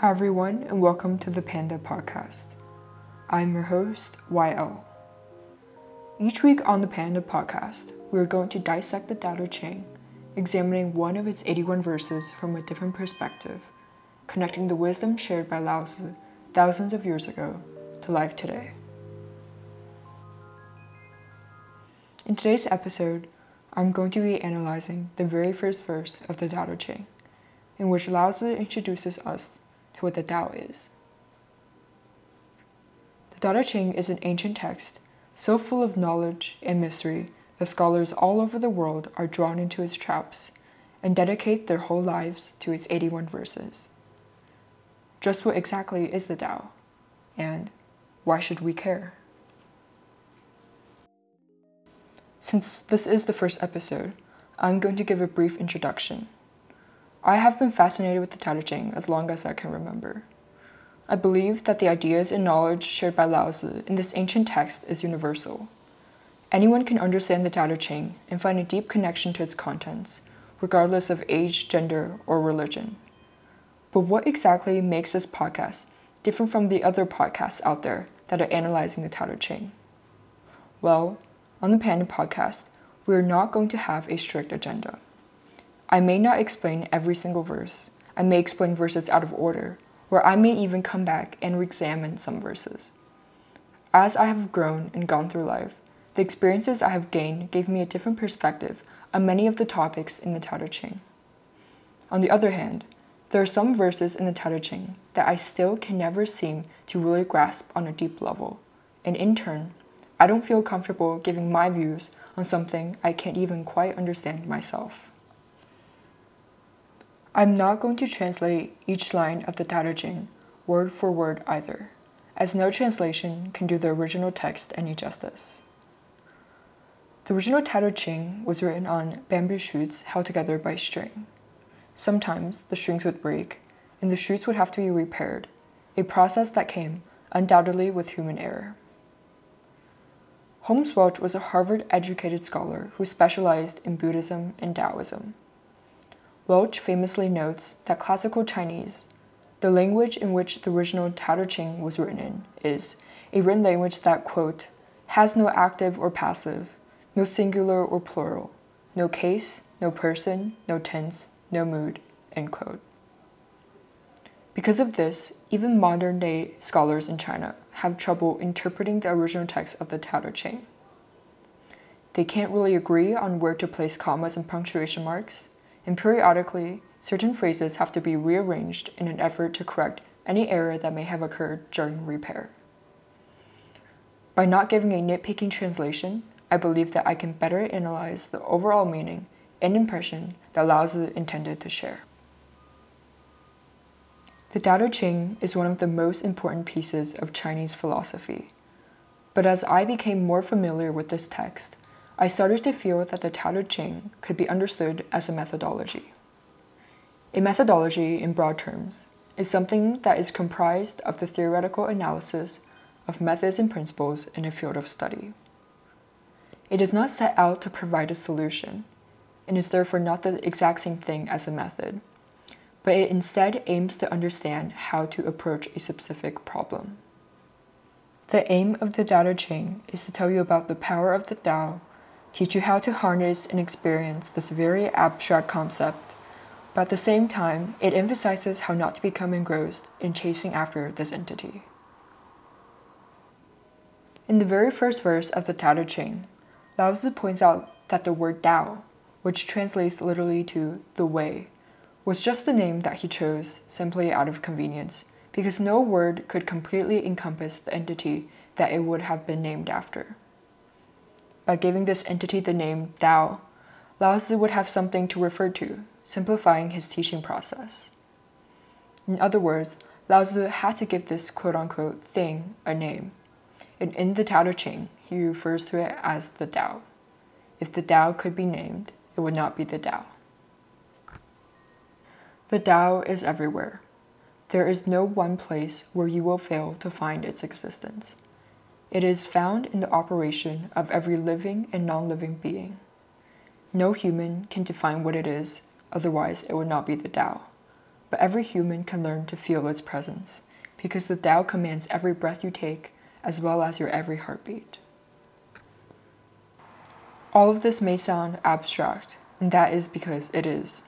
Hi, everyone, and welcome to the Panda Podcast. I'm your host, YL. Each week on the Panda Podcast, we are going to dissect the Tao Te Ching, examining one of its 81 verses from a different perspective, connecting the wisdom shared by Lao Tzu thousands of years ago to life today. In today's episode, I'm going to be analyzing the very first verse of the Tao Te Ching, in which Lao Tzu introduces us to what the Tao is. The Tao Te Ching is an ancient text so full of knowledge and mystery that scholars all over the world are drawn into its traps and dedicate their whole lives to its 81 verses. Just what exactly is the Tao? And why should we care? Since this is the first episode, I'm going to give a brief introduction. I have been fascinated with the Tao Te Ching as long as I can remember. I believe that the ideas and knowledge shared by Lao Tzu in this ancient text is universal. Anyone can understand the Tao Te Ching and find a deep connection to its contents, regardless of age, gender, or religion. But what exactly makes this podcast different from the other podcasts out there that are analyzing the Tao Te Ching? Well, on the Panda podcast, we are not going to have a strict agenda. I may not explain every single verse. I may explain verses out of order, or I may even come back and re examine some verses. As I have grown and gone through life, the experiences I have gained gave me a different perspective on many of the topics in the Tao Te Ching. On the other hand, there are some verses in the Tao Te Ching that I still can never seem to really grasp on a deep level, and in turn, I don't feel comfortable giving my views on something I can't even quite understand myself. I'm not going to translate each line of the Tao Te Ching word for word either, as no translation can do the original text any justice. The original Tao Te Ching was written on bamboo shoots held together by string. Sometimes the strings would break, and the shoots would have to be repaired, a process that came undoubtedly with human error. Holmes Welch was a Harvard educated scholar who specialized in Buddhism and Taoism. Welch famously notes that classical Chinese, the language in which the original Tao Te Ching was written in, is a written language that, quote, has no active or passive, no singular or plural, no case, no person, no tense, no mood, end quote. Because of this, even modern day scholars in China have trouble interpreting the original text of the Tao Te Ching. They can't really agree on where to place commas and punctuation marks, and periodically, certain phrases have to be rearranged in an effort to correct any error that may have occurred during repair. By not giving a nitpicking translation, I believe that I can better analyze the overall meaning and impression that Lao Tzu intended to share. The Tao Te Ching is one of the most important pieces of Chinese philosophy. But as I became more familiar with this text, I started to feel that the Tao Te Ching could be understood as a methodology. A methodology, in broad terms, is something that is comprised of the theoretical analysis of methods and principles in a field of study. It does not set out to provide a solution, and is therefore not the exact same thing as a method, but it instead aims to understand how to approach a specific problem. The aim of the Tao Te Ching is to tell you about the power of the Tao teach you how to harness and experience this very abstract concept, but at the same time, it emphasizes how not to become engrossed in chasing after this entity. In the very first verse of the Tao Te Ching, Lao Tzu points out that the word Tao, which translates literally to the way, was just the name that he chose simply out of convenience, because no word could completely encompass the entity that it would have been named after. By giving this entity the name Tao, Lao Tzu would have something to refer to, simplifying his teaching process. In other words, Lao Tzu had to give this quote unquote thing a name. And in the Tao Te Ching, he refers to it as the Tao. If the Tao could be named, it would not be the Tao. The Tao is everywhere. There is no one place where you will fail to find its existence. It is found in the operation of every living and non living being. No human can define what it is, otherwise, it would not be the Tao. but every human can learn to feel its presence, because the Tao commands every breath you take as well as your every heartbeat. All of this may sound abstract, and that is because it is.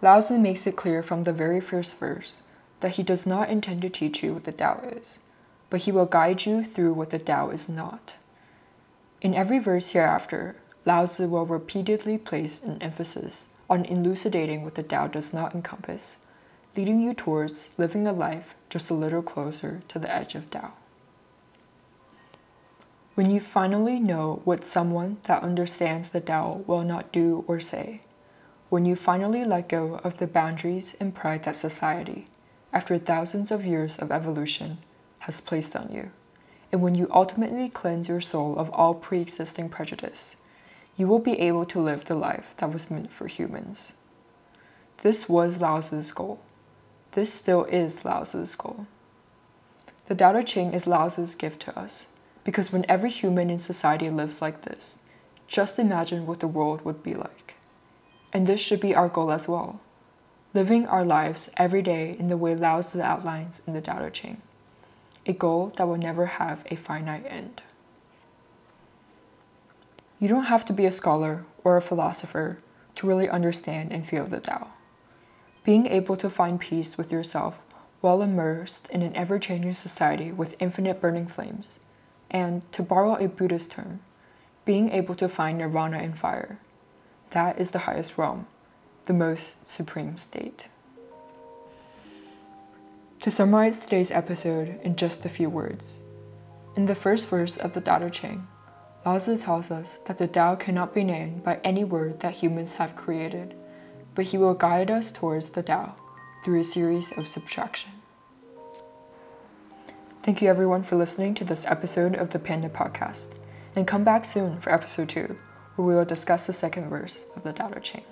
Lao Tzu makes it clear from the very first verse that he does not intend to teach you what the Tao is, but he will guide you through what the Tao is not. In every verse hereafter, Lao Tzu will repeatedly place an emphasis on elucidating what the Tao does not encompass, leading you towards living a life just a little closer to the edge of Tao. When you finally know what someone that understands the Tao will not do or say, when you finally let go of the boundaries and pride that society, after thousands of years of evolution, has placed on you, and when you ultimately cleanse your soul of all pre existing prejudice, you will be able to live the life that was meant for humans. This was Lao Tzu's goal. This still is Lao Tzu's goal. The Tao Te Ching is Lao Tzu's gift to us because when every human in society lives like this, just imagine what the world would be like. And this should be our goal as well living our lives every day in the way Lao Tzu outlines in the Tao Te Ching, a goal that will never have a finite end. You don't have to be a scholar or a philosopher to really understand and feel the Tao. Being able to find peace with yourself while immersed in an ever changing society with infinite burning flames and, to borrow a Buddhist term, being able to find nirvana in fire. That is the highest realm, the most supreme state. To summarize today's episode in just a few words, in the first verse of the Tao Ching, Lao tells us that the Tao cannot be named by any word that humans have created, but he will guide us towards the Tao through a series of subtraction. Thank you everyone for listening to this episode of the Panda Podcast, and come back soon for episode 2, where we will discuss the second verse of the Tao Ching.